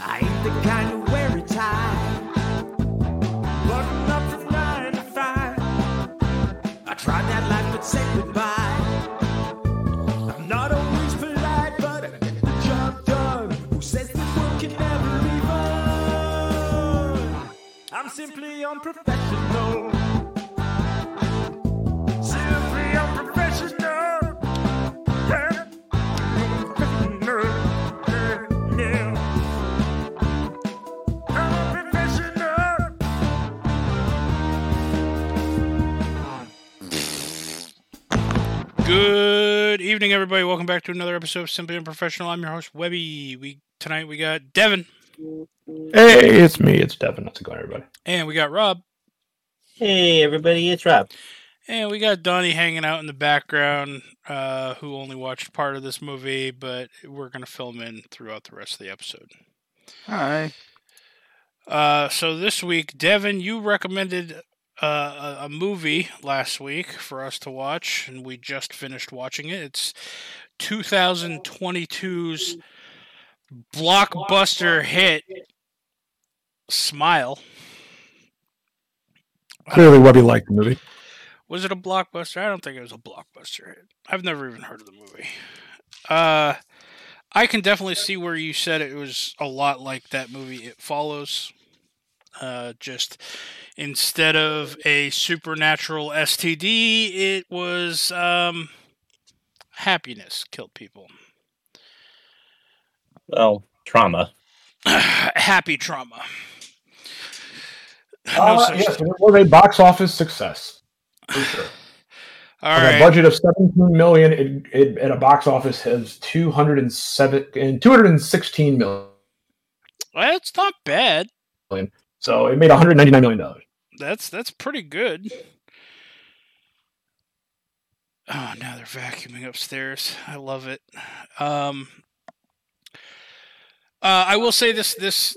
I ain't the kind to wear a tie. Button up from nine to five. I tried that life but said goodbye. I'm not always polite, but I get the job done. Who says can never? I'm simply unprofessional. Good evening, everybody. Welcome back to another episode of Simply Unprofessional. I'm your host, Webby. We tonight we got Devin Hey, it's me. It's Devin. How's it going, everybody? and we got Rob Hey everybody, it's Rob. and we got Donnie hanging out in the background, uh, who only watched part of this movie, but we're gonna film in throughout the rest of the episode. Hi. Uh, so this week, Devin, you recommended uh, a, movie last week for us to watch, and we just finished watching it. It's 2022's blockbuster hit, Smile. Clearly, Webby liked the movie. Was it a blockbuster? I don't think it was a blockbuster hit. I've never even heard of the movie. Uh, I can definitely see where you said it was a lot like that movie It Follows. Uh, just instead of a supernatural STD, it was um, happiness killed people. Well, trauma. Happy trauma. No Uh, yes, thing. it was a box office success. For sure. All On a budget of 17 million, it, it at a box office has 207 and 216 million. Well, it's not bad. So it made 199 million dollars. That's that's pretty good. Oh, now they're vacuuming upstairs. I love it. Um, uh, I will say this: this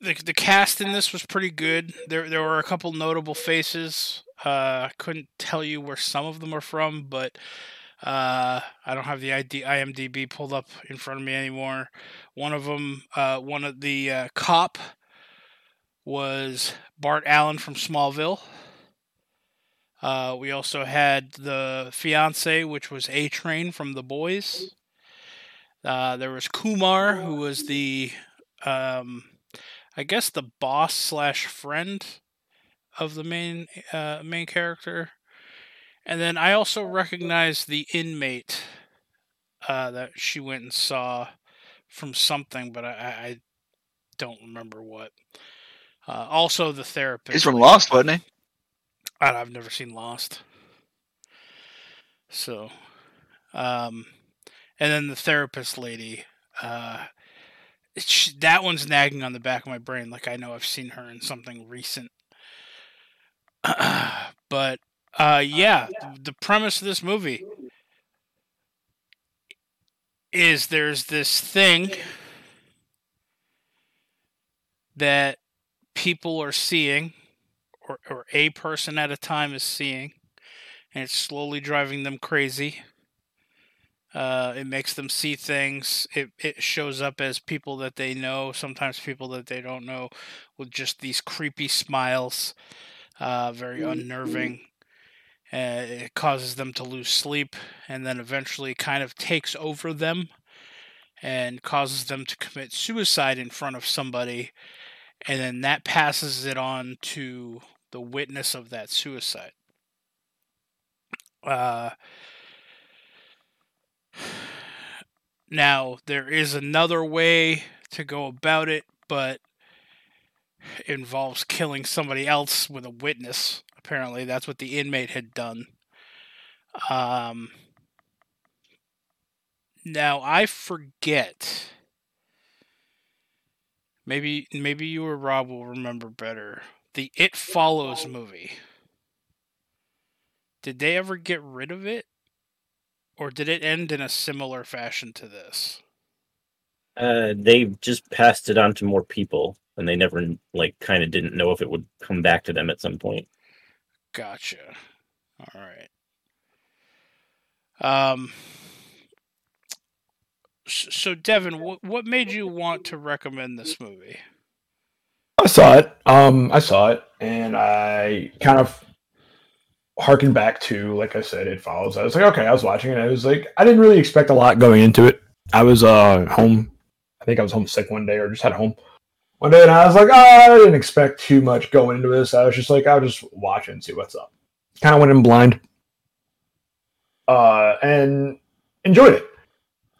the the cast in this was pretty good. There there were a couple notable faces. Uh, I couldn't tell you where some of them are from, but uh, I don't have the ID, IMDb pulled up in front of me anymore. One of them, uh, one of the uh, cop, was Bart Allen from Smallville. Uh, we also had the fiance, which was A Train from The Boys. Uh, there was Kumar, who was the, um, I guess, the boss slash friend of the main uh, main character. And then I also recognized the inmate uh, that she went and saw from something, but I, I I don't remember what. Uh, also, the therapist. He's from Lost, wasn't he? I- I've never seen Lost. So, um, and then the therapist lady, uh, sh that one's nagging on the back of my brain. Like I know I've seen her in something recent. but, uh, yeah, the premise of this movie is there's this thing that people are seeing or, or a person at a time is seeing, and it's slowly driving them crazy. Uh, it makes them see things. It it shows up as people that they know, sometimes people that they don't know, with just these creepy smiles, uh, very unnerving. Uh, it causes them to lose sleep, and then eventually kind of takes over them, and causes them to commit suicide in front of somebody, and then that passes it on to the witness of that suicide. Uh, now, there is another way to go about it, but involves killing somebody else with a witness. Apparently, that's what the inmate had done. Um, now, I forget. Maybe maybe you or Rob will remember better. The It Follows movie. Did they ever get rid of it? Or did it end in a similar fashion to this? Uh, they just passed it on to more people, and they never like kind of didn't know if it would come back to them at some point. Gotcha. All right. Um So, Devin, what what made you want to recommend this movie? I saw it. Um, I saw it, and I kind of harkened back to, like I said, it follows. I was like, okay, I was watching it. I was like, I didn't really expect a lot going into it. I was uh home. I think I was homesick one day, or just had home one day, and I was like, oh, I didn't expect too much going into this. I was just like, I'll just watch and see what's up. Kind of went in blind, uh, and enjoyed it.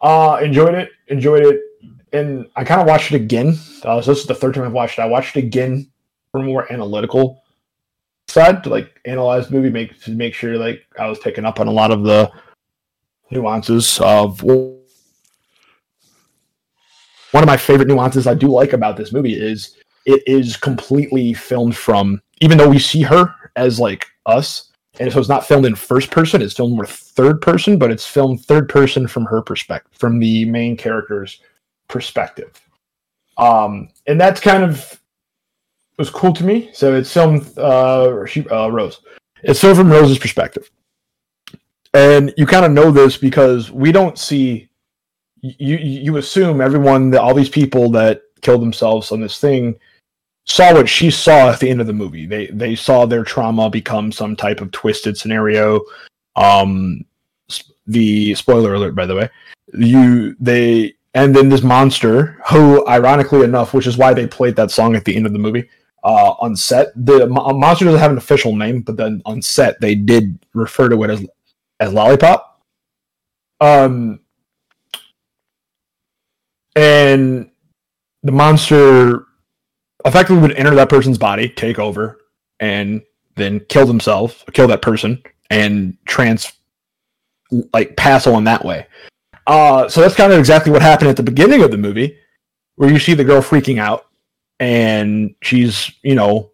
Uh, enjoyed it. Enjoyed it and I kind of watched it again. Uh, so this is the third time I've watched it. I watched it again for more analytical side to like analyze the movie, make to make sure like I was picking up on a lot of the nuances of one of my favorite nuances I do like about this movie is it is completely filmed from even though we see her as like us and so it's not filmed in first person it's filmed more third person but it's filmed third person from her perspective from the main character's perspective. Um, and that's kind of was cool to me. So it's filmed uh, she, uh, Rose. It's filmed from Rose's perspective, and you kind of know this because we don't see. You you assume everyone that all these people that killed themselves on this thing saw what she saw at the end of the movie. They they saw their trauma become some type of twisted scenario. Um, the spoiler alert, by the way. You they and then this monster, who ironically enough, which is why they played that song at the end of the movie, uh, on set. The mo- monster doesn't have an official name, but then on set they did refer to it as as Lollipop. Um, and the monster effectively would enter that person's body, take over, and then kill themselves, kill that person, and trans like pass on that way. Uh, so that's kind of exactly what happened at the beginning of the movie, where you see the girl freaking out, and she's you know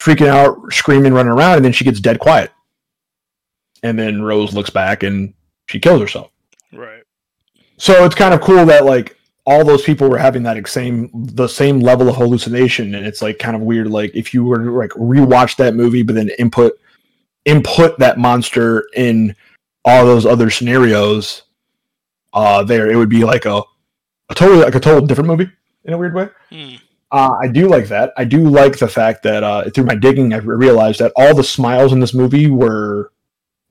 freaking out, screaming, running around, and then she gets dead quiet, and then Rose looks back and she kills herself. Right. So it's kind of cool that like all those people were having that same the same level of hallucination, and it's like kind of weird. Like if you were to like rewatch that movie, but then input input that monster in all those other scenarios, uh, there it would be like a a totally like a total different movie in a weird way. Hmm. Uh, I do like that. I do like the fact that uh, through my digging, I realized that all the smiles in this movie were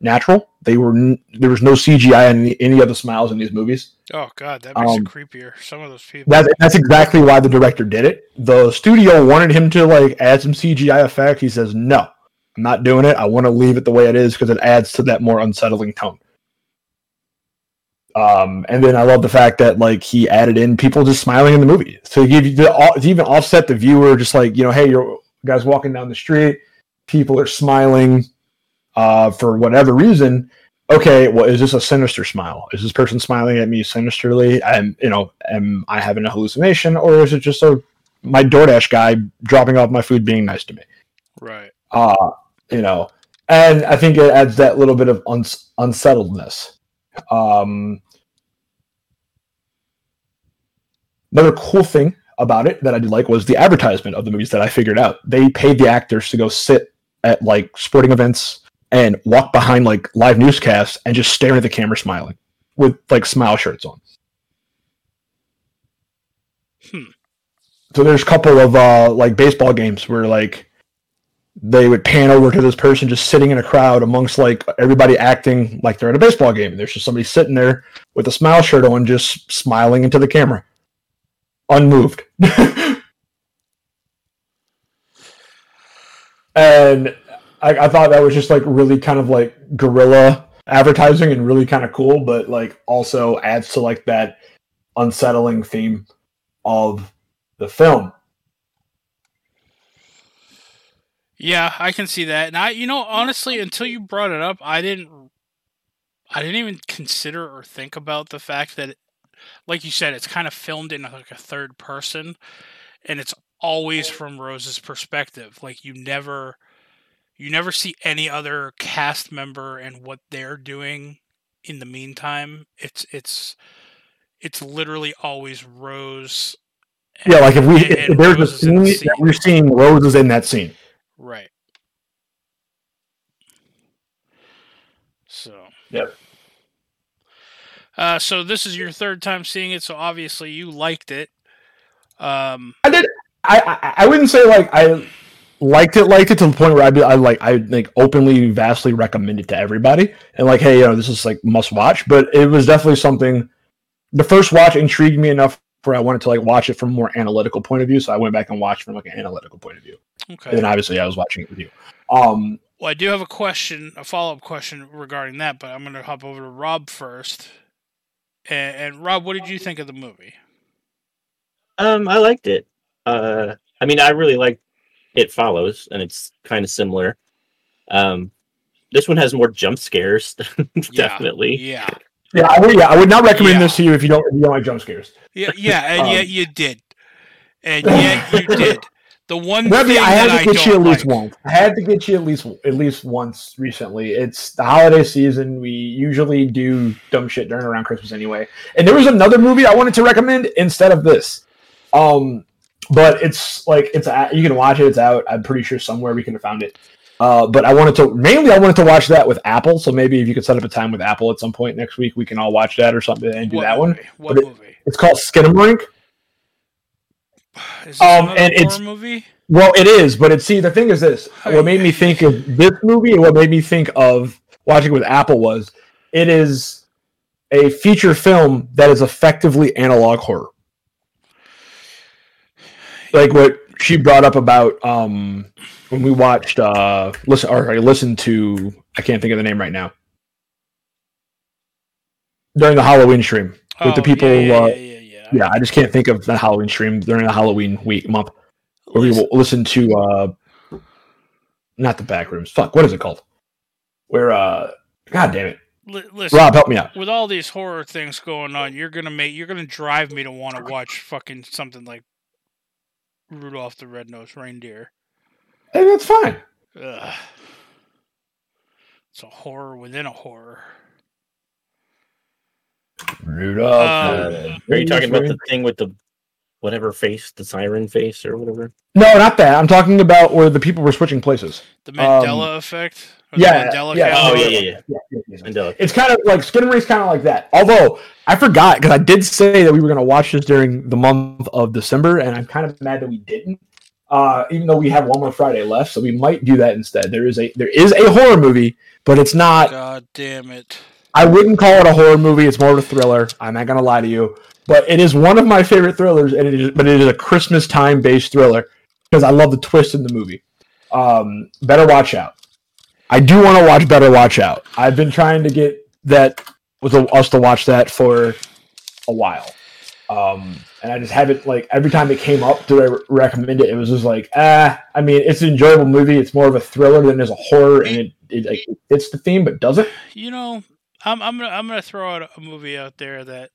natural. They were n- there was no CGI in any, any of the smiles in these movies. Oh God, that makes Um, it creepier. Some of those people. That's that's exactly why the director did it. The studio wanted him to like add some CGI effect. He says, "No, I'm not doing it. I want to leave it the way it is because it adds to that more unsettling tone." Um, and then I love the fact that like he added in people just smiling in the movie to give you the to even offset the viewer, just like you know, hey, you're guys walking down the street, people are smiling uh, for whatever reason. Okay, well, is this a sinister smile? Is this person smiling at me sinisterly? And you know, am I having a hallucination, or is it just a my DoorDash guy dropping off my food being nice to me? right. uh you know and i think it adds that little bit of uns- unsettledness um another cool thing about it that i did like was the advertisement of the movies that i figured out they paid the actors to go sit at like sporting events and walk behind like live newscasts and just stare at the camera smiling with like smile shirts on Hmm. so there's a couple of uh like baseball games where like they would pan over to this person just sitting in a crowd amongst like everybody acting like they're at a baseball game. And there's just somebody sitting there with a smile shirt on, just smiling into the camera, unmoved. and I, I thought that was just like really kind of like guerrilla advertising and really kind of cool, but like also adds to like that unsettling theme of the film. Yeah, I can see that. And I, you know, honestly, until you brought it up, I didn't, I didn't even consider or think about the fact that, like you said, it's kind of filmed in like a third person, and it's always from Rose's perspective. Like you never, you never see any other cast member and what they're doing in the meantime. It's it's it's literally always Rose. Yeah, like if we if and there's a Rose is in scene the that we're seeing roses in that scene. Right. So. Yep. Uh, so this is your third time seeing it, so obviously you liked it. Um, I did. I, I I wouldn't say like I liked it, liked it to the point where I'd be I like I like openly, vastly recommend it to everybody, and like, hey, you know, this is like must watch. But it was definitely something. The first watch intrigued me enough where I wanted to like watch it from a more analytical point of view, so I went back and watched from like an analytical point of view. okay. And then obviously I was watching it with you. Um, Well, I do have a question, a follow up question regarding that, but I'm going to hop over to Rob first. And, and Rob, what did you think of the movie? Um, I liked it. Uh, I mean, I really like It Follows, and it's kind of similar. Um, this one has more jump scares, definitely. Yeah, yeah, I would, yeah, I would not recommend Yeah. this to you if you don't if you don't like jump scares. yeah, yeah, and Um, yet you did, and yet you did. The one Maybe thing I had that to I get you at least like- once. I had to get you at least at least once recently. It's the holiday season. We usually do dumb shit during around Christmas anyway. And there was another movie I wanted to recommend instead of this. Um, but it's like it's you can watch it. It's out. I'm pretty sure somewhere we can have found it. Uh, but I wanted to mainly I wanted to watch that with Apple. So maybe if you could set up a time with Apple at some point next week, we can all watch that or something and do What that one. What But it- movie? It's called this um, and it's- movie? Well, it is, but it's see the thing is this. What made me think of this movie and what made me think of watching with Apple was it is a feature film that is effectively analog horror. Like what she brought up about um when we watched uh listen or I listened to I can't think of the name right now. During the Halloween stream. with the Oh, people, Yeah, yeah, uh, yeah, yeah, yeah. Yeah, I just can't think of the Halloween stream during the Halloween week month where we Listen, will listen to uh not the back rooms. Fuck, what is it called? Where uh god damn it. li- listen, Rob, help me out. with all these horror things going on, you're gonna make you're gonna drive me to want to watch fucking something like Rudolph the Red-Nosed Reindeer. Hey, that's fine. Ugh. It's a horror within a horror. Rudolph. Um, uh, Are you talking about the thing with the whatever face, the siren face or whatever? No, not that. I'm talking about where the people were switching places. The Mandela effect. Or the Um, yeah, Mandela yeah. Effect? Oh yeah, yeah, yeah. Yeah, yeah, yeah. Mandela. It's kind of like Skinamarink kind of like that. Although I forgot because I did say that we were going to watch this during the month of December, and I'm kind of mad that we didn't. Uh, even though we have one more Friday left, so we might do that instead. There is a there is a horror movie, but it's not. God damn it. I wouldn't call it a horror movie. It's more of a thriller. I'm not gonna lie to you, but it is one of my favorite thrillers, and it is. But it is a Christmas time based thriller because I love the twist in the movie. Um, Better Watch Out. I do want to watch Better Watch Out. I've been trying to get that with us to watch that for a while, um, and I just haven't like every time it came up to re- recommend it, it was just like ah. I mean, it's an enjoyable movie. It's more of a thriller than it is a horror, and it it, like, it fits the theme, but doesn't. You know, I'm I'm gonna I'm gonna throw out a movie out there that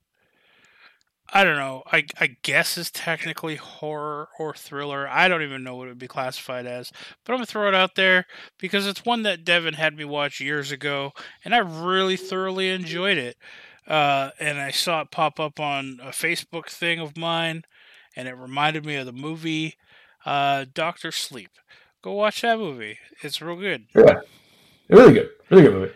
I don't know. I I guess is technically horror or thriller. I don't even know what it would be classified as, but I'm gonna throw it out there because it's one that Devin had me watch years ago, and I really thoroughly enjoyed it. Uh, and I saw it pop up on a Facebook thing of mine, and it reminded me of the movie uh, Doctor Sleep. Go watch that movie. It's real good. Yeah, really good, really good movie.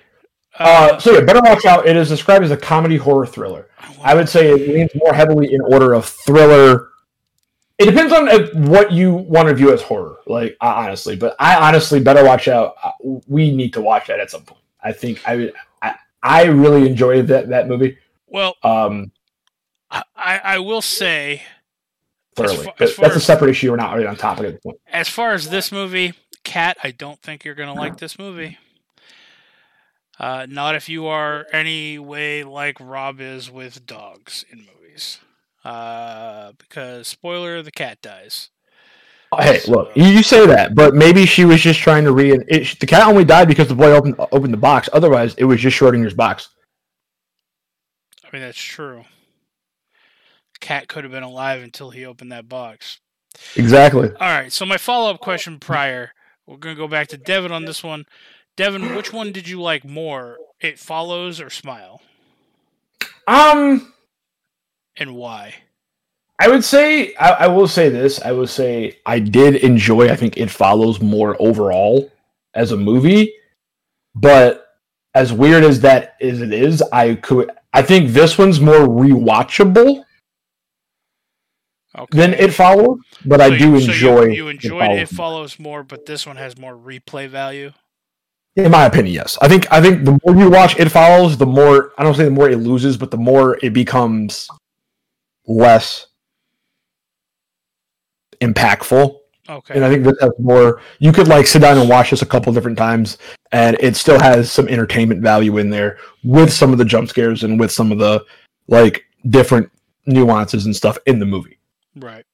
Uh, so yeah, Better Watch Out. It is described as a comedy horror thriller. I would say it leans more heavily in order of thriller. It depends on uh, what you want to view as horror, like uh, honestly. But I honestly better watch out. Uh, we need to watch that at some point. I think I. I, I really enjoyed that that movie. well, Um, I, I will say thoroughly. far- as far that's a separate issue. We're not really on topic at this point. as far as this movie, Cat, I don't think you're gonna like this movie. Uh, not if you are any way like Rob is with dogs in movies. Uh, because spoiler, the cat dies. Hey, look, you, you say that, but maybe she was just trying to re. It, the cat only died because the boy opened opened the box. Otherwise, it was just Schrodinger's box. I mean, that's true. Cat could have been alive until he opened that box. Exactly. All right. So my follow up question prior, we're gonna go back to Devin on this one. Devin, which one did you like more? It follows or Smile, Um, and why? I would say I, I will say this. I will say I did enjoy. I think it follows more overall as a movie, but as weird as that is, it is. I could I think this one's more rewatchable Okay. than It Follows, but I do you- so enjoy. You, you enjoyed It Follows. Follows more, but this one has more replay value. In my opinion, yes. I think I think the more you watch It Follows, the more I don't say the more it loses, but the more it becomes less impactful. Okay. And I think this has more. You could like sit down and watch this a couple different times, and it still has some entertainment value in there with some of the jump scares and with some of the like different nuances and stuff in the movie. Right.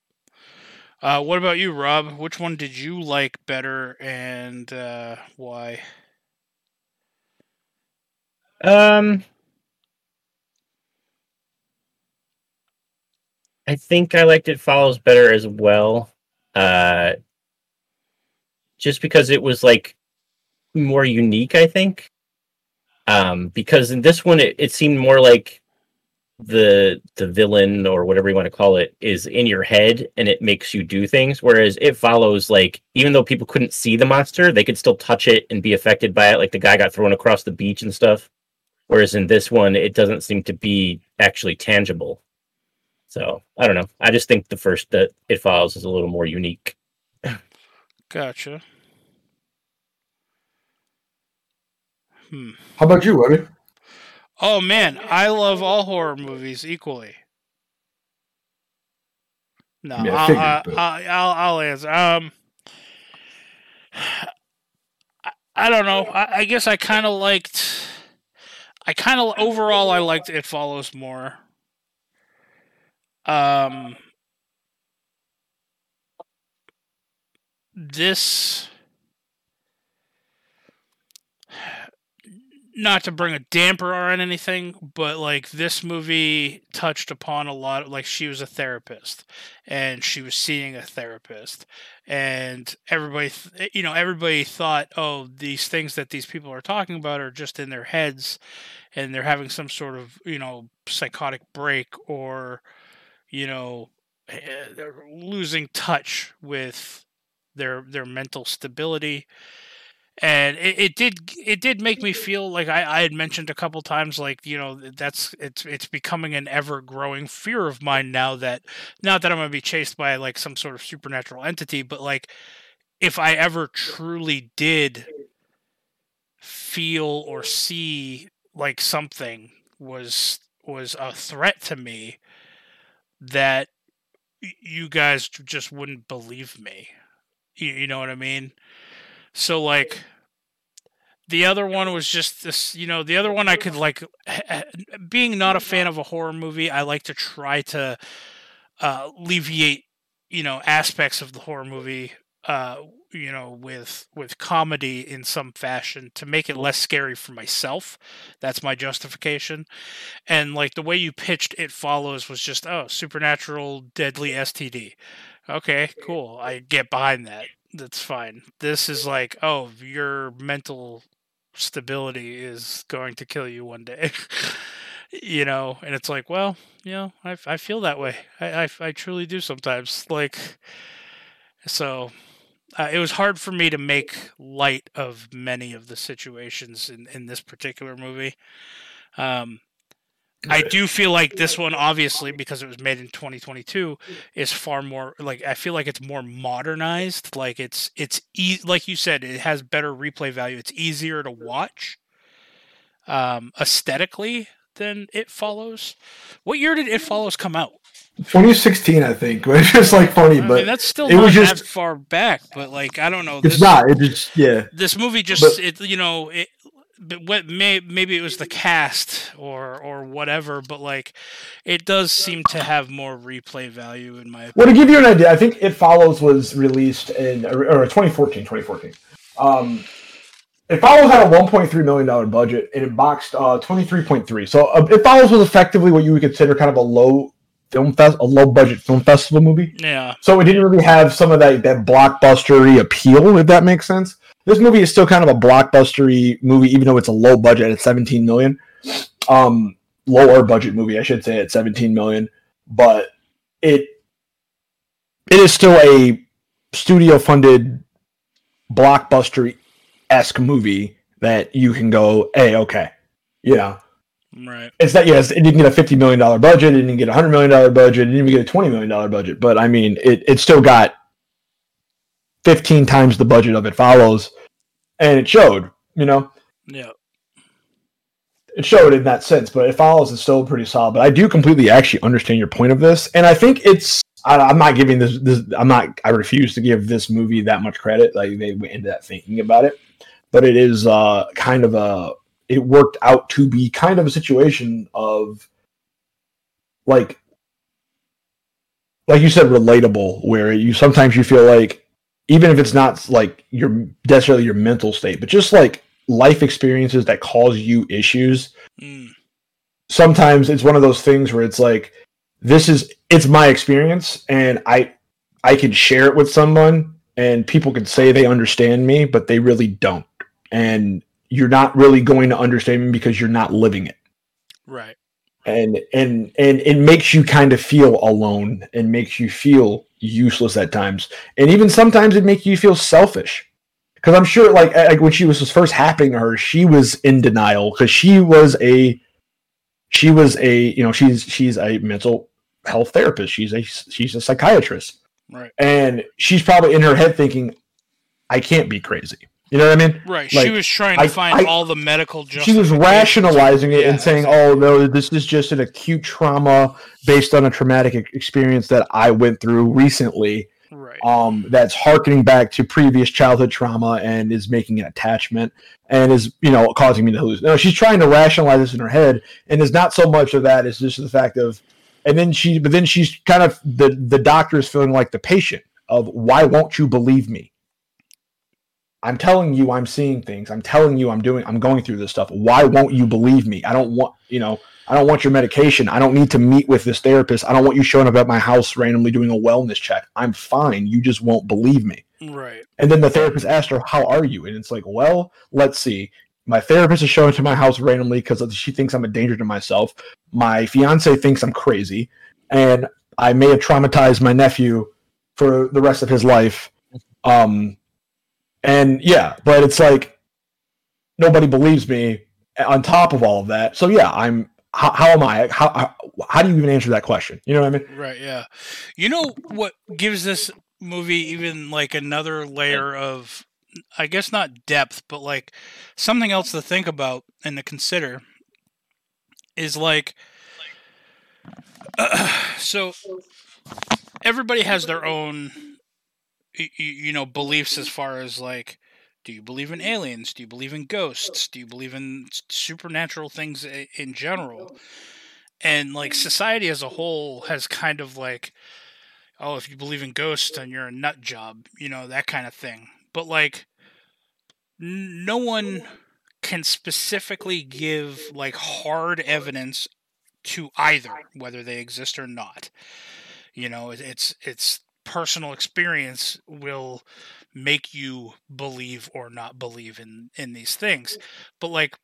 Uh, what about you, Rob? Which one did you like better, and uh, why? Um, I think I liked it follows better as well. Uh, just because it was like more unique, I think. Um, because in this one, it, it seemed more like the the villain or whatever you want to call it is in your head and it makes you do things whereas it follows like even though people couldn't see the monster they could still touch it and be affected by it like the guy got thrown across the beach and stuff whereas in this one it doesn't seem to be actually tangible so i don't know i just think the first that it follows is a little more unique Gotcha. Hmm. How about you, Webby? Oh man, I love all horror movies equally. No, Yeah, I I'll, figured, I- but- I- I'll, I'll answer. Um, I, I don't know. I, I guess I kind of liked. I kind of overall I liked It Follows more. Um, this not to bring a damper on anything, but like this movie touched upon a lot of like she was a therapist and she was seeing a therapist and everybody th- you know everybody thought oh these things that these people are talking about are just in their heads and they're having some sort of you know psychotic break or you know eh, they're losing touch with their their mental stability and it, it did it did make me mm-hmm. feel like I, I had mentioned a couple times like you know that's it's it's becoming an ever growing fear of mine now that not that I'm gonna be chased by like some sort of supernatural entity but like if I ever truly did feel or see like something was was a threat to me that you guys just wouldn't believe me. You, you know what I mean so like the other one was just this, you know, the other one I could like being not a fan of a horror movie, I like to try to uh alleviate, you know, aspects of the horror movie uh you know with with comedy in some fashion to make it less scary for myself. That's my justification. And like the way you pitched it follows was just oh supernatural deadly std okay cool. I get behind that that's fine. This is like, oh, your mental stability is going to kill you one day. you know, and it's like, well, you know, I, I feel that way. I, I, I truly do sometimes. Like, so uh, it was hard for me to make light of many of the situations in, in this particular movie. Um, I do feel like this one, obviously, because it was made in 2022, is far more like I feel like it's more modernized. Like it's it's e- like you said, it has better replay value. It's easier to watch, um, aesthetically than It Follows. What year did It Follows come out? 2016, I think. It's just like funny, I but mean, that's still it not was just- that far back. But like, I don't know. it's this, not. It just yeah. This movie just But- it you know it. But what may maybe it was the cast or or whatever, but like it does seem to have more replay value in my opinion. Well, to give you an idea, I think It Follows was released in or, or 2014. 2014. Um, It Follows had a 1.3 million dollar budget and it boxed uh 23.3. So uh, It Follows was effectively what you would consider kind of a low film fest, a low budget film festival movie. Yeah, So it didn't really have some of that that blockbustery appeal, if that makes sense. This movie is still kind of a blockbustery movie, even though it's a low budget at 17 million. Um, lower budget movie, I should say, at 17 million. But it it is still a studio funded blockbustery esque movie that you can go, hey, okay, yeah. Right. It's that yes, it didn't get a fifty million dollar budget, it didn't get a hundred million dollar budget, it didn't even get a twenty million dollar budget. But I mean, it it still got fifteen times the budget of It Follows, and it showed. You know, Yeah. it showed in that sense. But It Follows is still pretty solid. But I do completely actually understand your point of this, and I think it's. I, I'm not giving this, this. I'm not. I refuse to give this movie that much credit. Like they went into that thinking about it, but it is uh kind of a. It worked out to be kind of a situation of like like you said relatable where you sometimes you feel like even if it's not like your necessarily your mental state but just like life experiences that cause you issues Mm. sometimes it's one of those things where it's like this is it's my experience and i i can share it with someone and people can say they understand me but they really don't and you're not really going to understand me because you're not living it Right. and and and it makes you kind of feel alone and makes you feel useless at times. And even sometimes it makes you feel selfish. Because i'm sure like like when she was was first happening to her she was in denial because she was a she was a you know she's she's a mental health therapist. She's a she's a psychiatrist. Right. and she's probably in her head thinking i can't be crazy you know what i mean Right. Like, she was trying to I- find I- all the medical she was rationalizing it Yeah, and saying. "Oh no, this is just an acute trauma based on a traumatic experience that I went through recently. Right. Um, that's harkening back to previous childhood trauma and is making an attachment and is you know causing me to lose." No, she's trying to rationalize this in her head, and it's not so much of that; it's just the fact of, and then she, but then she's kind of the the doctor is feeling like the patient of, "Why won't you believe me?" I'm telling you I'm seeing things. I'm telling you I'm doing I'm going through this stuff. Why won't you believe me? I don't want, you know, I don't want your medication. I don't need to meet with this therapist. I don't want you showing up at my house randomly doing a wellness check. I'm fine. You just won't believe me. Right. And then the therapist asked her, "How are you?" And it's like, "Well, let's see. My therapist is showing to my house randomly because she thinks I'm a danger to myself. My fiance thinks I'm crazy, and I may have traumatized my nephew for the rest of his life. Um, and yeah, but it's like nobody believes me. On top of all of that, so yeah, I'm. How, how am I? How, how how do you even answer that question? You know what I mean? Right, yeah. You know what gives this movie even like another layer of I guess not depth, but like something else to think about and to consider is like so everybody has their own you know beliefs as mm-hmm. far as like do you believe in aliens? Do you believe in ghosts? Do you believe in supernatural things in general? Mm-hmm. And like mm-hmm. society as a whole has kind of like oh if you believe in ghosts then you're a nut job you know that kind of thing. But like no one can specifically give like hard evidence to either whether they exist or not. You know it's it's personal experience will make you believe or not believe in in these things. But like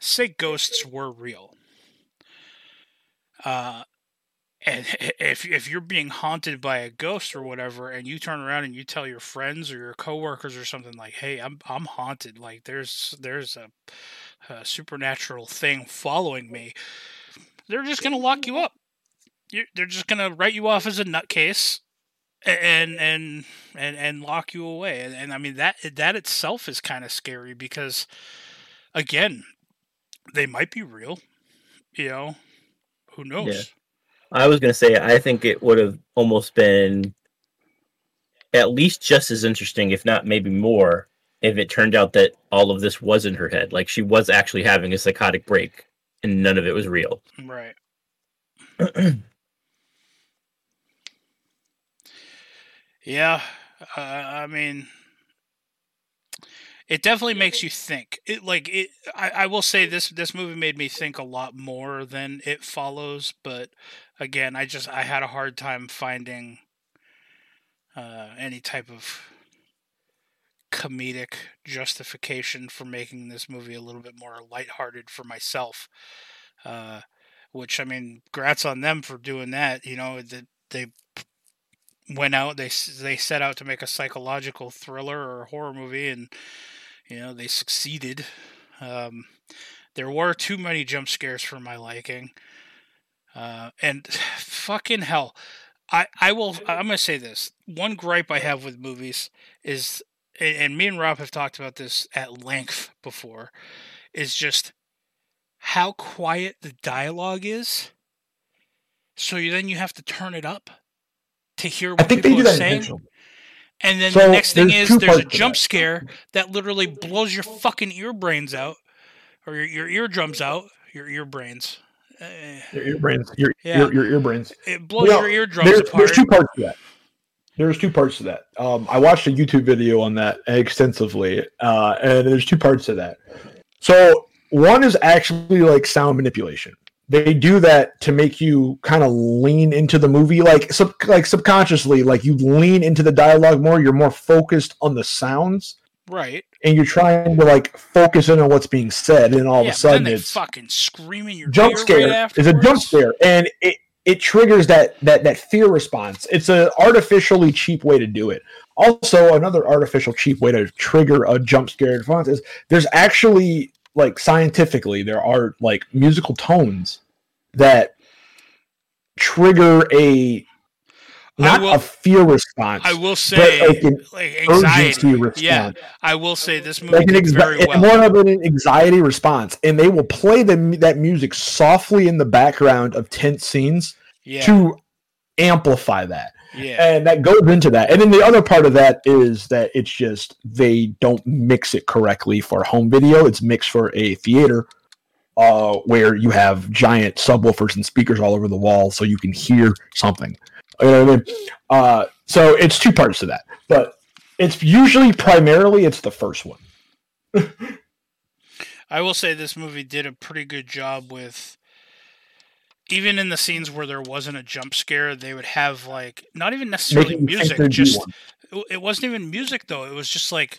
say ghosts were real. Uh and if if you're being haunted by a ghost or whatever and you turn around and you tell your friends or your coworkers or something like hey i'm i'm haunted like there's there's a, a supernatural thing following me they're just going to lock you up. You're, they're just going to write you off as a nutcase and and and and lock you away and, and i mean that that itself is kind of scary because again they might be real you know who knows I was gonna say I think it would have almost been at least just as interesting, if not maybe more, if it turned out that all of this was in her head. Like she was actually having a psychotic break and none of it was real. right yeah uh, i mean it definitely makes you think. It like it I, I will say this this movie made me think a lot more than it follows but again i just i had a hard time finding uh, any type of comedic justification for making this movie a little bit more lighthearted for myself uh, which i mean grats on them for doing that you know that they went out they they set out to make a psychological thriller or a horror movie and you know they succeeded um, There were too many jump scares for my liking. Uh, and fucking hell, I I will. I'm gonna say this. One gripe I have with movies is, and me and Rob have talked about this at length before, is just how quiet the dialogue is. So you, then you have to turn it up to hear what I think they people do are that saying. And then So, the next thing is there's a jump scare that literally blows your fucking ear brains out, or your, your eardrums out, your ear brains. Uh, Your ear brains, your, Yeah. your, your ear brains. it blows Well, your eardrums There's, apart. there's two parts to that. There's two parts to that. Um, I watched a YouTube video on that extensively, uh, and there's two parts to that. So one is actually like sound manipulation. They do that to make you kind of lean into the movie, like sub, like subconsciously, like you lean into the dialogue more. You're more focused on the sounds, right. and you're trying to like focus in on what's being said. And all yeah, of a sudden, it's fucking screaming your jump scare right is a jump scare and it it triggers that that that fear response it's an artificially cheap way to do it also another artificial cheap way to trigger a jump scare response is there's actually like scientifically there are like musical tones that trigger a not will- a fear response I will say, but like an like anxiety. response Yeah, I will say this movie like did very well. more of an anxiety response, and they will play the, that music softly in the background of tense scenes Yeah, to amplify that, yeah, and that goes into that. And then the other part of that is that it's just they don't mix it correctly for home video; it's mixed for a theater. Uh, where you have giant subwoofers and speakers all over the wall, so you can hear something. You know what I mean? Uh, so it's two parts to that, but it's usually primarily it's the first one. I will say this movie did a pretty good job with. Even in the scenes where there wasn't a jump scare, they would have like not even necessarily Making music, just it wasn't even music though. It was just like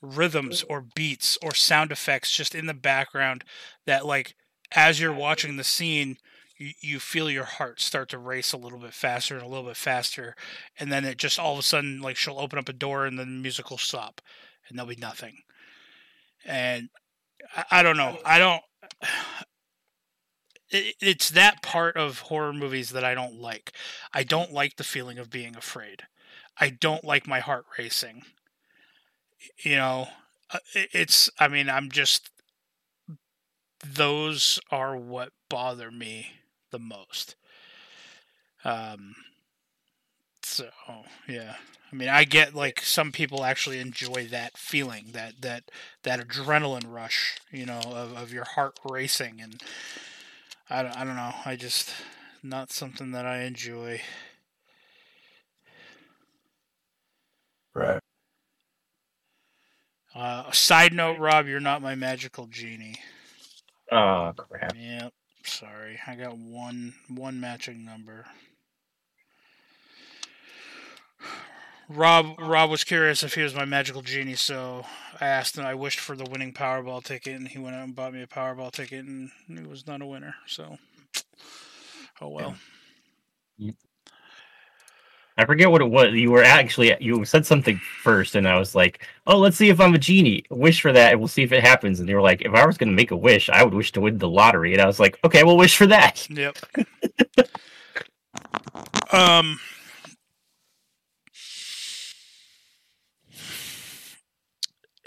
rhythms or beats or sound effects just in the background that like as you're watching the scene you, you feel your heart start to race a little bit faster and a little bit faster. And then it just all of a sudden like she'll open up a door and then the music will stop and there'll be nothing. And i, I don't know. I don't it's that part of horror movies that i don't like. I don't like the feeling of being afraid. I don't like my heart racing. You know uh, it's i mean i'm just those are what bother me the most. Um so yeah. I mean i get like some people actually enjoy that feeling that that that adrenaline rush you know of, of your heart racing and I don't, I don't know i just not something that i enjoy Right. uh, side note rob you're not my magical genie Oh crap! Yep. Sorry, I got one one matching number. Rob Rob was curious if he was my magical genie, so I asked him. I wished for the winning Powerball ticket, and he went out and bought me a Powerball ticket, and it was not a winner. So, oh well. I forget what it was. You were actually you said something first, and I was like, "Oh, let's see if I'm a genie. Wish for that, and we'll see if it happens." And you were like, "If I was going to make a wish, I would wish to win the lottery." And I was like, "Okay, we'll wish for that." Yep. um.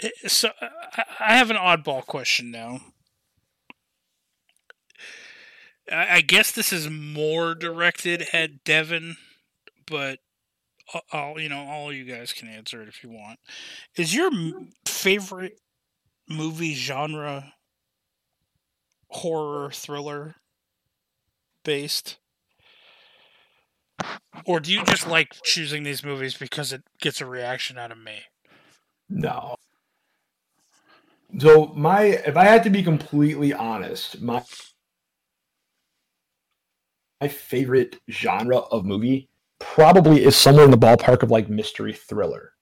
Eh, so uh, I- I have an oddball question now. I guess this is more directed at Devin, but I'll you know all you guys can answer it if you want. Is your favorite movie genre horror thriller based? Or do you just like choosing these movies because it gets a reaction out of me? No. So my if I had to be completely honest, my my favorite genre of movie probably is somewhere in the ballpark of like mystery thriller.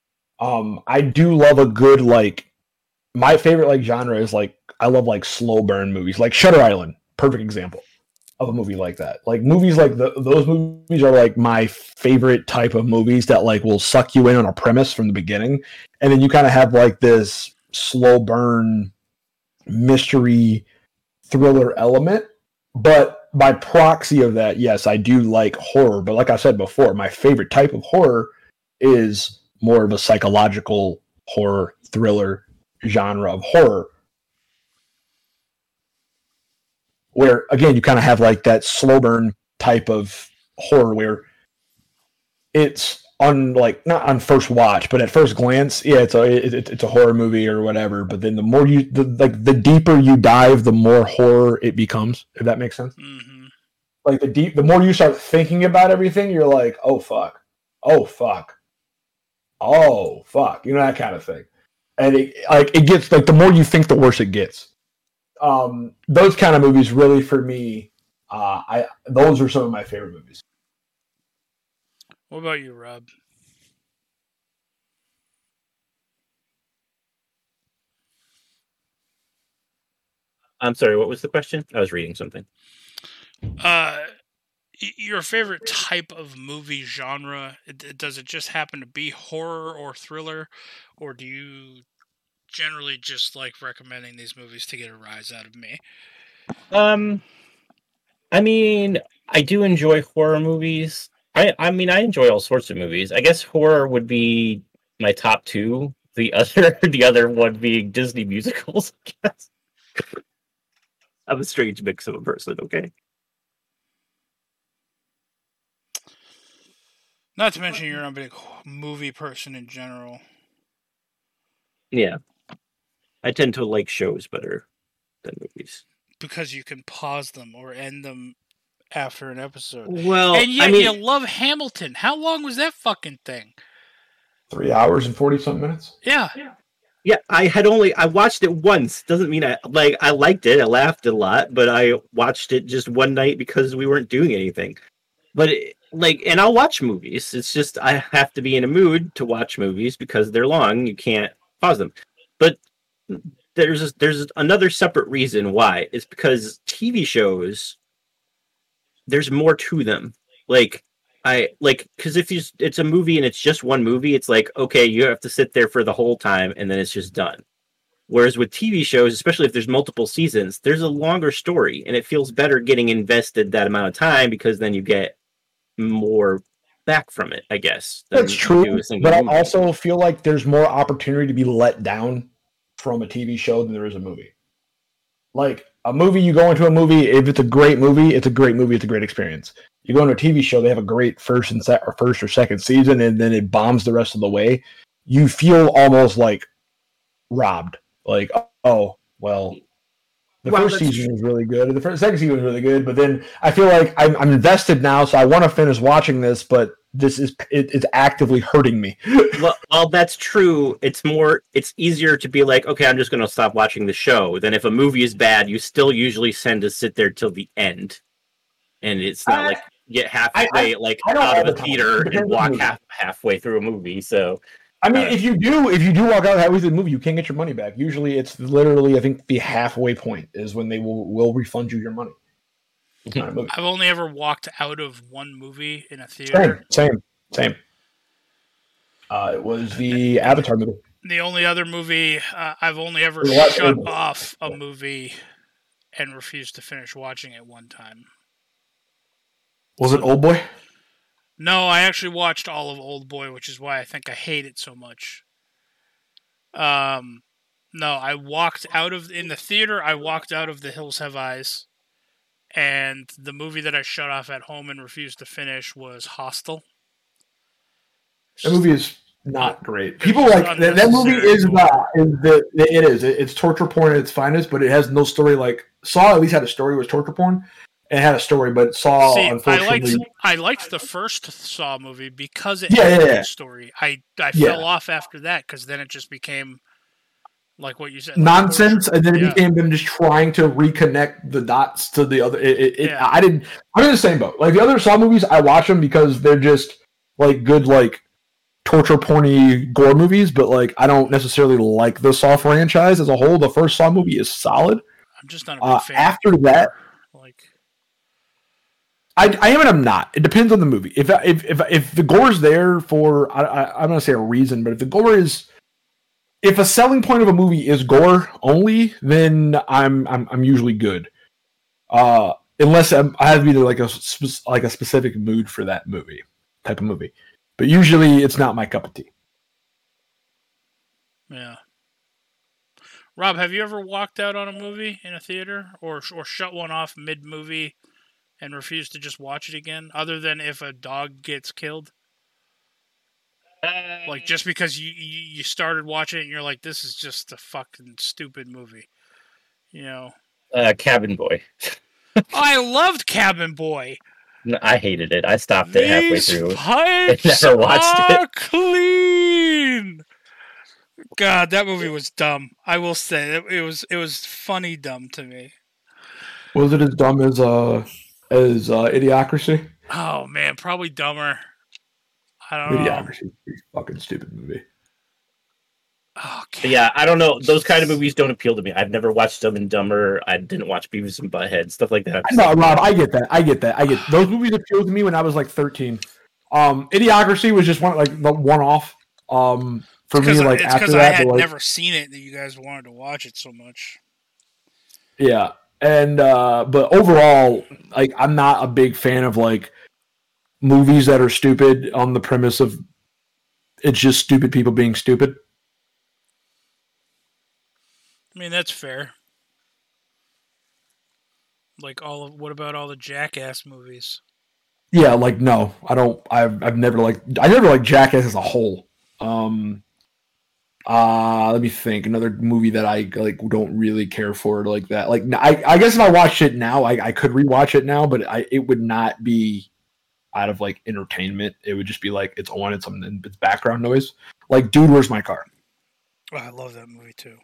Um I do love a good like my favorite like genre is like I love like slow burn movies, like Shutter Island, perfect example of a movie like that. Like movies like the, those movies are like my favorite type of movies that like will suck you in on a premise from the beginning and then you kind of have like this slow burn mystery thriller element, but by proxy of that, yes, I do like horror. But like I said before, my favorite type of horror is more of a psychological horror thriller genre of horror. Where again, you kind of have like that slow burn type of horror where it's on like not on first watch, but at first glance, yeah, it's a it, it's a horror movie or whatever. But then the more you the, like the deeper you dive, the more horror it becomes. If that makes sense. hmm Like the deep, the more you start thinking about everything, you're like, oh fuck, oh fuck, oh fuck, you know that kind of thing. And it like it gets like the more you think, the worse it gets. Um, those kind of movies really for me, uh, I those are some of my favorite movies. What about you, Rob? I'm sorry, what was the question? I was reading something. Uh, your favorite type of movie genre? Does it just happen to be horror or thriller, or do you generally just like recommending these movies to get a rise out of me? Um, I mean, I do enjoy horror movies. I I mean, I enjoy all sorts of movies. I guess horror would be my top two. The other the other one being Disney musicals. I guess. I'm a strange mix of a person. Okay. Not to mention you're not a big movie person in general. Yeah. I tend to like shows better than movies. because you can pause them or end them after an episode. Well, and yet I mean, you love Hamilton. How long was that fucking thing? Three hours and forty something minutes. Yeah. Yeah, I had only I watched it once. Doesn't mean I like I liked it. I laughed a lot, but I watched it just one night because we weren't doing anything. But it, like, and I'll watch movies. It's just I have to be in a mood to watch movies because they're long. You can't pause them. But there's a, there's another separate reason why. It's because TV shows there's more to them. Like I like because if you it's a movie and it's just one movie, it's like okay, you have to sit there for the whole time and then it's just done. Whereas with TV shows, especially if there's multiple seasons, there's a longer story and it feels better getting invested that amount of time because then you get more back from it, I guess. That's true, but I movie. also feel like there's more opportunity to be let down from a TV show than there is a movie. Like a movie, you go into a movie. If it's a great movie, it's a great movie. It's a great experience. You go into a TV show, they have a great first and set or first or second season, and then it bombs the rest of the way. You feel almost like robbed. Like, oh well, the Well, first season was really good. The first second season was really good, but then I feel like I'm, I'm invested now, so I want to finish watching this, but this is it, it's actively hurting me. well, while that's true, it's more it's easier to be like, okay, I'm just gonna stop watching the show than if a movie is bad, you still usually tend to sit there till the end. And it's not uh, I- like get halfway like I don't out of the a time. theater and walk half halfway through a movie. So I mean, if you do, if you do walk out halfway through the movie, you can't get your money back. Usually, it's literally, I think, the halfway point is when they will will refund you your money. Kind of movie. I've only ever walked out of one movie in a theater. Same, same, same. Uh, it was the Avatar movie. The only other movie uh, I've only ever We shut it. off a movie and refused to finish watching it one time. Was it Old Boy? No, I actually watched all of Old Boy, which is why I think I hate it so much. Um, no, I walked out of in the theater. I walked out of The Hills Have Eyes, and the movie that I shut off at home and refused to finish was Hostel. That movie is not great. People like that, that movie is not. Is the, it is. It- It's torture porn at its finest, but it has no story. Like Saw at least had a story. Was torture porn. And It had a story, but Saw See, I unfortunately. liked I liked the first Saw movie because it Yeah, had yeah, a yeah. story. I I fell off after that because then it just became like what you said like nonsense, and then it became them just trying to reconnect the dots to the other. It, it, it-. I didn't. I'm in the same boat. Like the other Saw movies, I watch them because they're just like good, like torture porny gore movies. But like, I don't necessarily like the Saw franchise as a whole. The first Saw movie is solid. I'm just not a big Uh, fan. after that, I, I am and I'm not. It depends on the movie. If if if, if the gore is there for I, I I'm gonna say a reason, but if the gore is if a selling point of a movie is gore only, then I'm I'm I'm usually good. Uh, unless I'm, I have to be like a like a specific mood for that movie type of movie. But usually, it's not my cup of tea. Yeah. Rob, have you ever walked out on a movie in a theater or or shut one off mid movie and refuse to just watch it again, other than if a dog gets killed? Like just because you you you started watching it and you're like, this is just a fucking stupid movie, you know? uh, Cabin Boy. I loved Cabin Boy. No, I hated it. I stopped it halfway through. pipes never watched it. clean. God, that movie was dumb. I will say it, it was it was funny dumb to me. Was it as dumb as uh as uh, Idiocracy? Oh man, probably dumber. I don't know. Idiocracy is a pretty fucking stupid movie. But yeah, I don't know. Those kind of movies don't appeal to me. I've never watched Dumb and Dumber. I didn't watch Beavis and Butthead, stuff like that. No, Rob, I get that. I get that. I get those movies appealed to me when I was like 13. Um, Idiocracy was just one like the one off. Um, for me, like it's after because I that, had like, never seen it that you guys wanted to watch it so much. yeah. And uh, but overall, like I'm not a big fan of like movies that are stupid on the premise of it's just stupid people being stupid. I mean, that's fair. Like all of what about all the Jackass movies? Yeah, like no, I don't. I've I've never like I never like Jackass as a whole. Um, uh let me think. Another movie that I like don't really care for like that. Like I I guess if I watched it now, I I could rewatch it now, but I it would not be out of like entertainment. It would just be like it's on, it's something, it's background noise. Like, dude, where's my car? Oh, I love that movie too.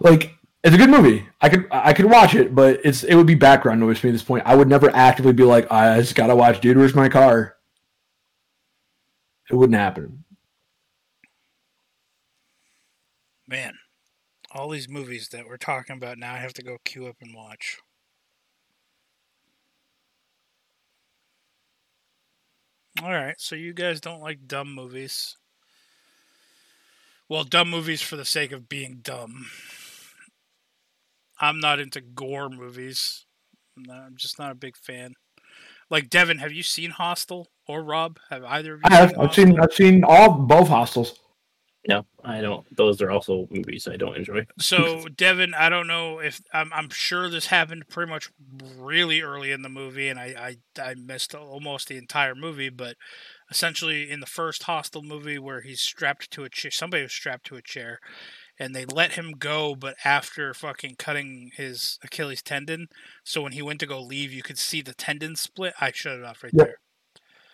Like, it's a good movie. I could I could watch it, but it's it would be background noise to me at this point. I would never actively be like, I just gotta watch Dude, Where's My Car? It wouldn't happen. Man, all these movies that we're talking about now, I have to go queue up and watch. All right, so you guys don't like dumb movies. Well, dumb movies for the sake of being dumb. I'm not into gore movies. I'm, not- I'm just not a big fan. Like Devin, have you seen Hostel or Rob? Have either of you I have. seen I've seen I've seen all both hostels. No, I don't. Those are also movies I don't enjoy. So, Devin, I don't know if I'm, I'm sure this happened pretty much really early in the movie, and I, I, I missed almost the entire movie. But essentially, in the first Hostel movie, where he's strapped to a chair, somebody was strapped to a chair, and they let him go, but after fucking cutting his Achilles tendon, so when he went to go leave, you could see the tendon split. I shut it off right Yep. there.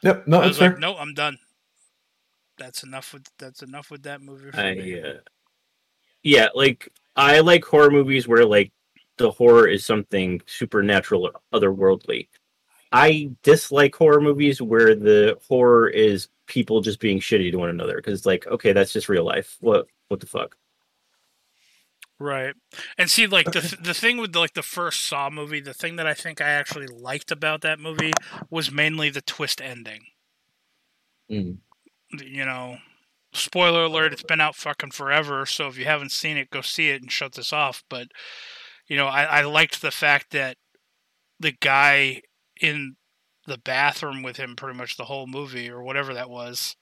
Yep. No, I that's was fair. like, no, I'm done. That's enough with that's enough with that movie. For I me. uh, yeah, like I like horror movies where like the horror is something supernatural or otherworldly. I dislike horror movies where the horror is people just being shitty to one another because like okay, that's just real life. What what the fuck? Right. And see, like the the thing with like the first Saw movie, the thing that I think I actually liked about that movie was mainly the twist ending. Mm. You know, spoiler alert: it's been out fucking forever. So if you haven't seen it, go see it and shut this off. But you know, I, I liked the fact that the guy in the bathroom with him pretty much the whole movie or whatever that was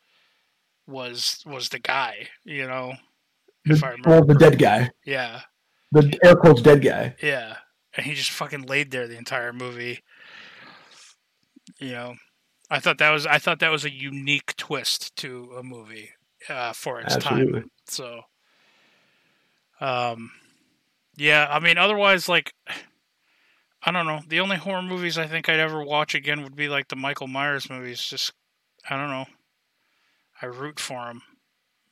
was was the guy. You know, if I The, remember. well, the dead guy, Yeah. the air quotes dead guy. Yeah, and he just fucking laid there the entire movie. You know, I thought that was I thought that was a unique twist to a movie uh, for its Absolutely. time. So, um, yeah, I mean, otherwise, like, I don't know. The only horror movies I think I'd ever watch again would be like the Michael Myers movies. Just, I don't know. I root for him.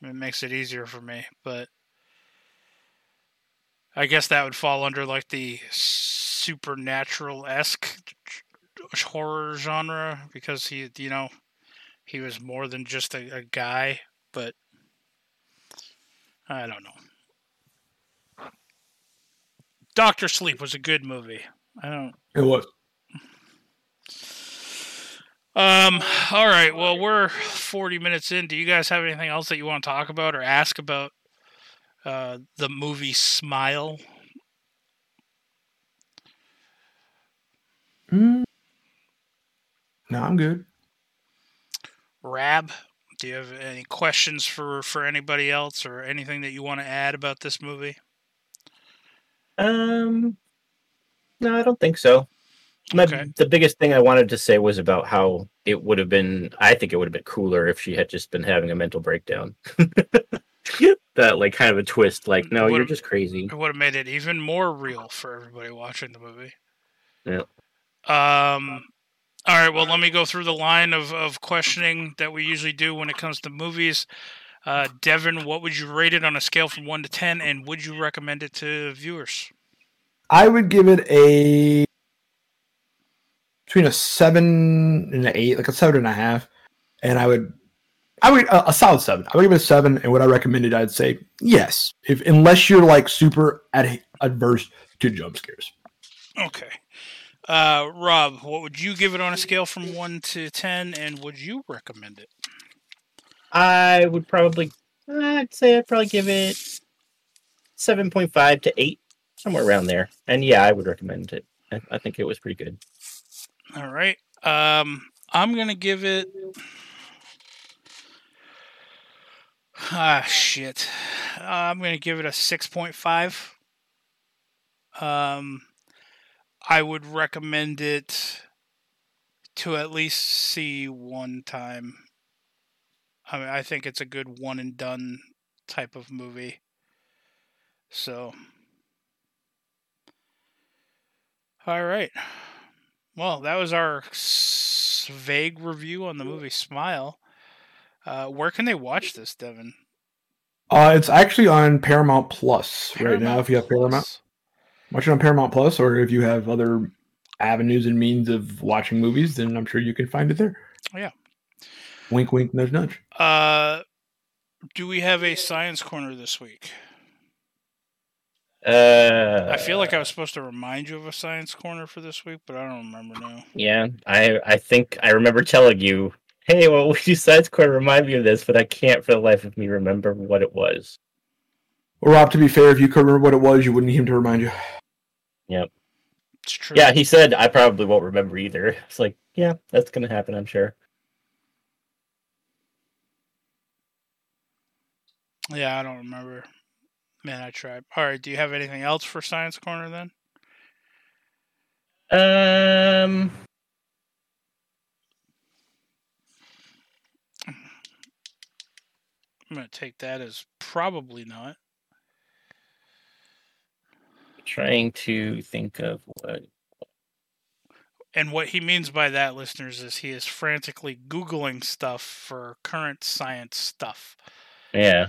It makes it easier for me, but I guess that would fall under like the supernatural esque horror genre because he, you know, he was more than just a, a guy. But I don't know. Doctor Sleep was a good movie. I don't. It was. Um. All right. Well, we're forty minutes in. Do you guys have anything else that you want to talk about or ask about uh, the movie Smile? Hmm. No, I'm good. Rob, do you have any questions for for anybody else or anything that you want to add about this movie? Um, no, I don't think so. My, Okay. The biggest thing I wanted to say was about how it would have been. I think it would have been cooler if she had just been having a mental breakdown. that like kind of a twist. Like, no, you're just crazy. It would have made it even more real for everybody watching the movie. Yeah. Um. All right. Well, let me go through the line of, of questioning that we usually do when it comes to movies. Uh, Devin, what would you rate it on a scale from one to ten, and would you recommend it to viewers? I would give it a between a seven and an eight, like a seven and a half, and I would, I would a, a solid seven. I would give it a seven, and would I recommend it? I'd say yes, if unless you're like super ad- adverse to jump scares. Okay. Uh, Rob, what would you give it on a scale from one to ten, and would you recommend it? I would probably, I'd say I'd probably give it seven point five to eight, somewhere around there. And yeah, I would recommend it. I, I think it was pretty good. All right. Um, I'm gonna give it. Ah, shit. I'm gonna give it a six point five. Um, I would recommend it to at least see one time. I mean, I think it's a good one and done type of movie. So. All right. Well, that was our s- vague review on the movie Smile. Uh, where can they watch this, Devin? Uh, it's actually on Paramount Plus right now. If you have Paramount. Watch it on Paramount Plus, or if you have other avenues and means of watching movies, then I'm sure you can find it there. Yeah. Wink, wink, nudge, nudge. Uh, do we have a science corner this week? Uh, I feel like I was supposed to remind you of a science corner for this week, but I don't remember now. Yeah, I I think I remember telling you, "Hey, well, would you science corner remind me of this?" But I can't for the life of me remember what it was. Well, Rob, to be fair, if you could remember what it was, you wouldn't need him to remind you. It's true. Yeah, he said I probably won't remember either. It's like, yeah, that's gonna happen. I'm sure. Yeah, I don't remember. Man, I tried. All right. Do you have anything else for science corner then? Um, I'm gonna take that as probably not. Trying to think of what. And what he means by that, listeners, is he is frantically Googling stuff for current science stuff. Yeah.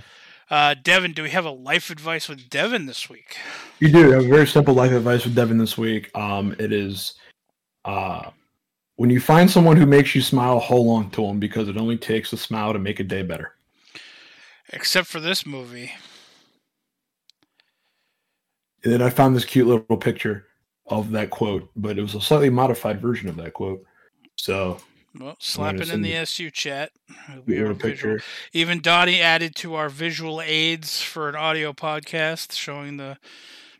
Uh, Devin, do we have a life advice with Devin this week? You do have a very simple life advice with Devin this week. Um, it is uh, when you find someone who makes you smile, hold on to them because it only takes a smile to make a day better. Except for this movie. And then I found this cute little picture of that quote, but it was a slightly modified version of that quote. So Well, slap it in the SU chat. Be visual. picture. Even Donnie added to our visual aids for an audio podcast showing the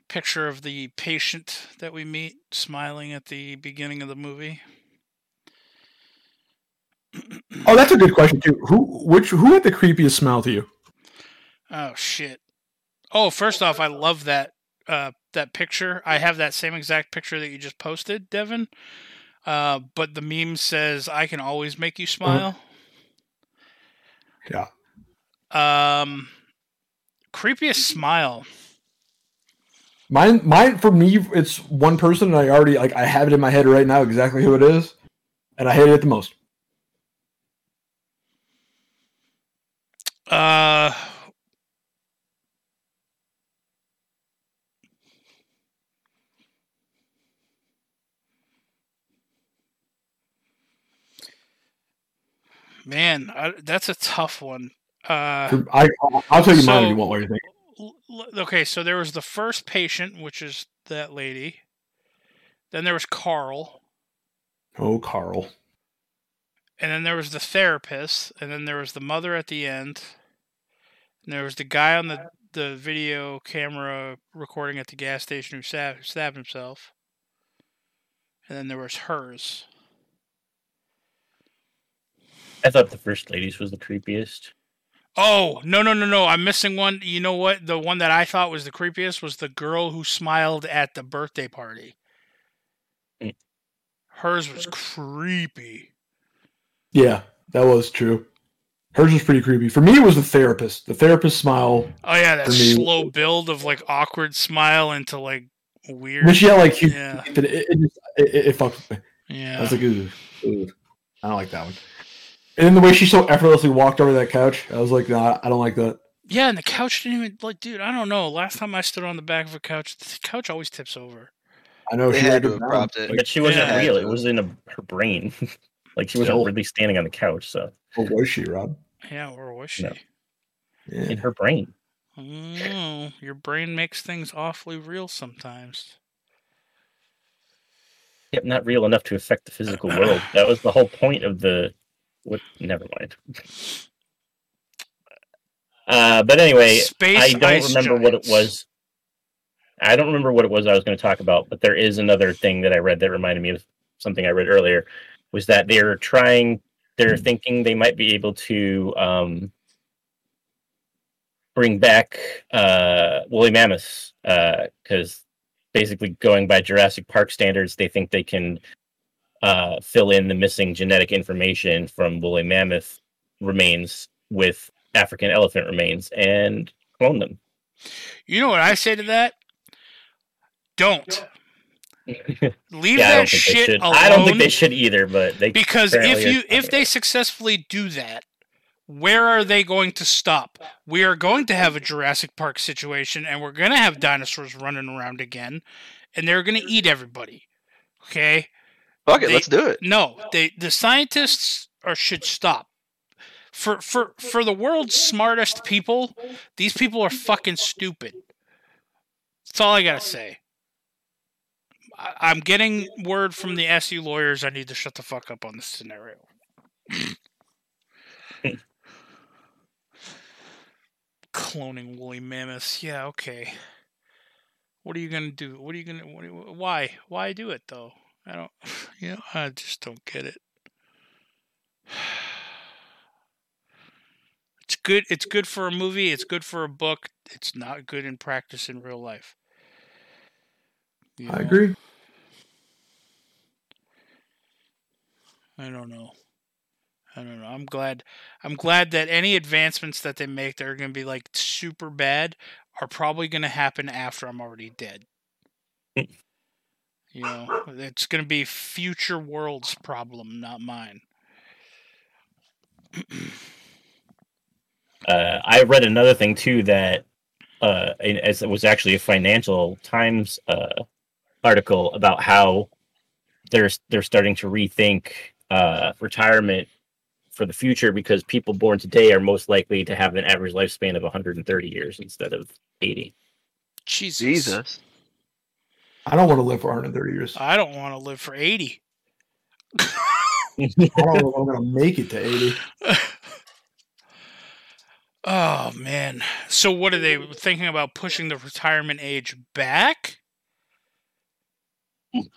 picture of the patient that we meet smiling at the beginning of the movie. Oh, that's a good question too. Who which who had the creepiest smile to you? Oh shit. Oh, first off, I love that uh, that picture. I have that same exact picture that you just posted, Devin. Uh, but the meme says, "I can always make you smile." Yeah. Um, creepiest smile. Mine mine for me it's one person and I already like I have it in my head right now exactly who it is. And I hate it the most. Uh, man, I, that's a tough one. Uh, I I'll tell you mine if you want what you think. okay, so there was the first patient, which is that lady. Then there was Carl, Oh, Carl. and then there was the therapist, and then there was the mother at the end. And there was the guy on the the video camera recording at the gas station who stabbed, stabbed himself. and then there was hers. I thought the first ladies was the creepiest. Oh no no no no! I'm missing one. You know what? The one that I thought was the creepiest was the girl who smiled at the birthday party. Mm. Hers was creepy. Yeah, that was true. Hers was pretty creepy. For me, it was the therapist. The therapist smile. Oh yeah, that For me- slow build of like awkward smile into like weird. When she had like huge Yeah. teeth, it, it, just, it, it, it fucked with me. I was like, ooh, ooh. I don't like that one. And then the way she so effortlessly walked over that couch, I was like, nah, I don't like that. yeah, and the couch didn't even like, dude. I don't know. Last time I stood on the back of a couch, the couch always tips over. I know They she had to it have down. propped it. But she wasn't Yeah. real. It was in a, her brain. like she wasn't Still. really standing on the couch. So Or was she, Rob? Yeah, where was she? No. Yeah. in her brain. Oh, your brain makes things awfully real sometimes. Yep, not real enough to affect the physical world. That was the whole point of the. What? Never mind. Uh, but anyway, Space I don't remember what it was. I don't remember what it was I was going to talk about, but there is another thing that I read that reminded me of something I read earlier. Was that they're trying? They're thinking they might be able to um, bring back uh, woolly mammoths because basically going by Jurassic Park standards, they think they can uh, fill in the missing genetic information from woolly mammoth remains with African elephant remains and clone them. You know what I say to that? Don't leave yeah, I that don't think they shit alone. I don't think they should either, but they because if you if they successfully do that, where are they going to stop? We are going to have a Jurassic Park situation, and we're going to have dinosaurs running around again, and they're going to eat everybody. Okay. Fuck it, They- let's do it. No, they the scientists are should stop. For for for the world's smartest people, these people are fucking stupid. That's all I gotta say. I, I'm getting word from the SU lawyers. I need to shut the fuck up on this scenario. Cloning woolly mammoths. Yeah, okay. What are you gonna do? What are you gonna? What why? Why do it though? I don't. You know, I just don't get it. It's good. It's good for a movie. It's good for a book. It's not good in practice in real life. You I know? agree. I don't know. I don't know. I'm glad. I'm glad that any advancements that they make that are going to be like super bad are probably going to happen after I'm already dead. you know, it's going to be future world's problem, not mine. Uh, I read another thing too that uh, as it was actually a Financial Times uh, article about how they're they're starting to rethink uh, retirement for the future because people born today are most likely to have an average lifespan of 130 years instead of 80. Jesus. Jesus. I don't want to live for 130 years. I don't want to live for 80. I don't know if I'm going to make it to 80. Oh man. So what are they thinking about pushing the retirement age back?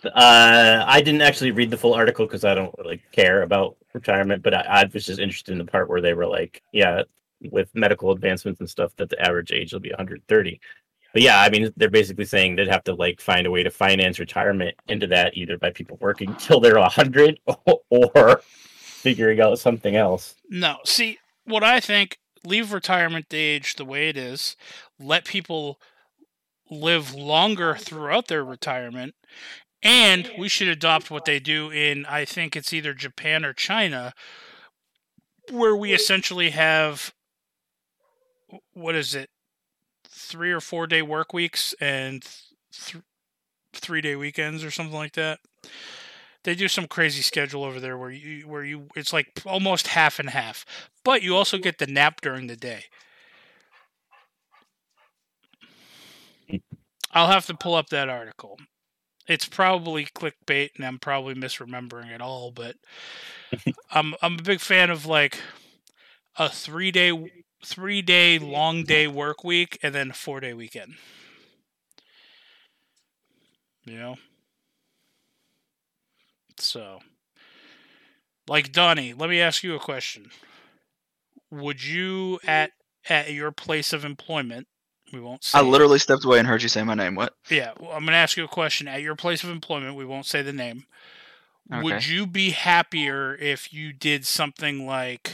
Uh, I didn't actually read the full article because I don't really care about retirement, but I, I was just interested in the part where they were like, yeah, with medical advancements and stuff, that the average age will be 130. But yeah, I mean, they're basically saying they'd have to like find a way to finance retirement into that, either by people working till they're 100 or figuring out something else. No. See, what I think, leave retirement age the way it is. Let people live longer throughout their retirement. And we should adopt what they do in I think it's either Japan or China where we essentially have what is it? 3 or 4 day work weeks and th- 3 day weekends or something like that. They do some crazy schedule over there where you where you it's like almost half and half, but you also get the nap during the day. I'll have to pull up that article. It's probably clickbait and I'm probably misremembering it all, but I'm I'm a big fan of like a 3-day 3-day long day work week and then 4-day weekend. You know? So, like Donnie, let me ask you a question. Would you at at your place of employment? We won't say. I literally stepped away and heard you say my name. What? Yeah, well, I'm going to ask you a question. At your place of employment, we won't say the name. Would you be happier if you did something like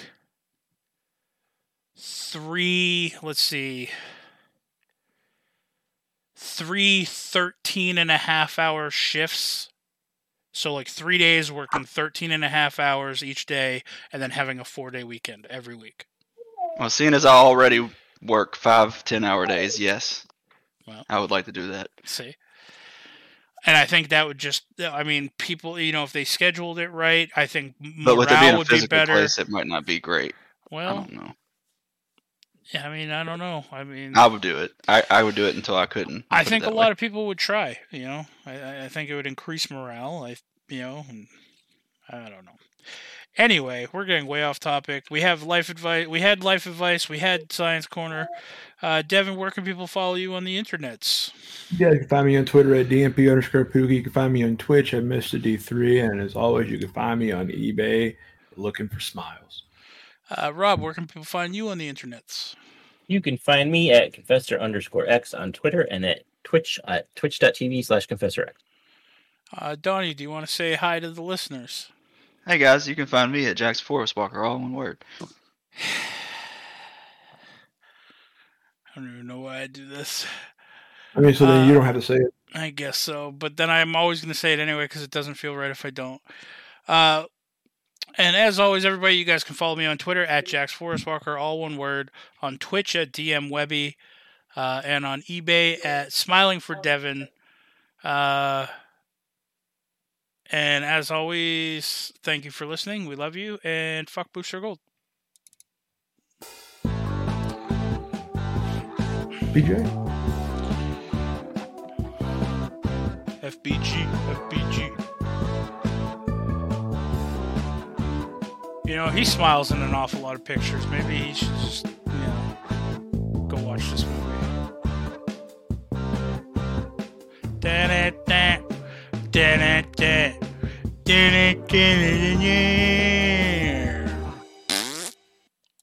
three, let's see, three 13 and a half hour shifts? So, like three days working 13 and a half hours each day and then having a four day weekend every week. Well, seeing as I already work five, ten hour days, yes. Well. I would like to do that. See? And I think that would just, I mean, people, you know, if they scheduled it right, I think But with it being morale a would be better. place, it might not be great. Well, I don't know. Yeah, I mean, I don't know. I mean, I would do it. I, I would do it until I couldn't. I think a lot of people would try. You know, I- I, I think it would increase morale. I, you know, and I don't know. Anyway, we're getting way off topic. We have life advice. We had life advice. We had science corner. Uh, Devin, where can people follow you on the internets? Yeah, you can find me on Twitter at DMP underscore Pookie. You can find me on Twitch at Mr. D3. And as always, you can find me on eBay looking for smiles. Uh, Rob, where can people find you on the internets? You can find me at confessor underscore x on Twitter and at Twitch at twitch.tv slash confessor x. Uh, Donnie, do you want to say hi to the listeners? Hey guys, you can find me at Jax Forest Walker, all in one word. I don't even know why I do this. I mean, so then you Uh, don't have to say it. I guess so, but then I'm always going to say it anyway because it doesn't feel right if I don't. Uh, and as always, everybody, you guys can follow me on Twitter at Jax Forest Walker, all one word, on Twitch at DM Webby, uh, and on eBay at Smiling for Devin. Uh, and as always, thank you for listening. We love you, and fuck Booster Gold. BJ? FBG, FBG. You know, he smiles in an awful lot of pictures. Maybe he should just, you know, go watch this movie. Dun it, dun it, dun it, dun it, dun it, dun it.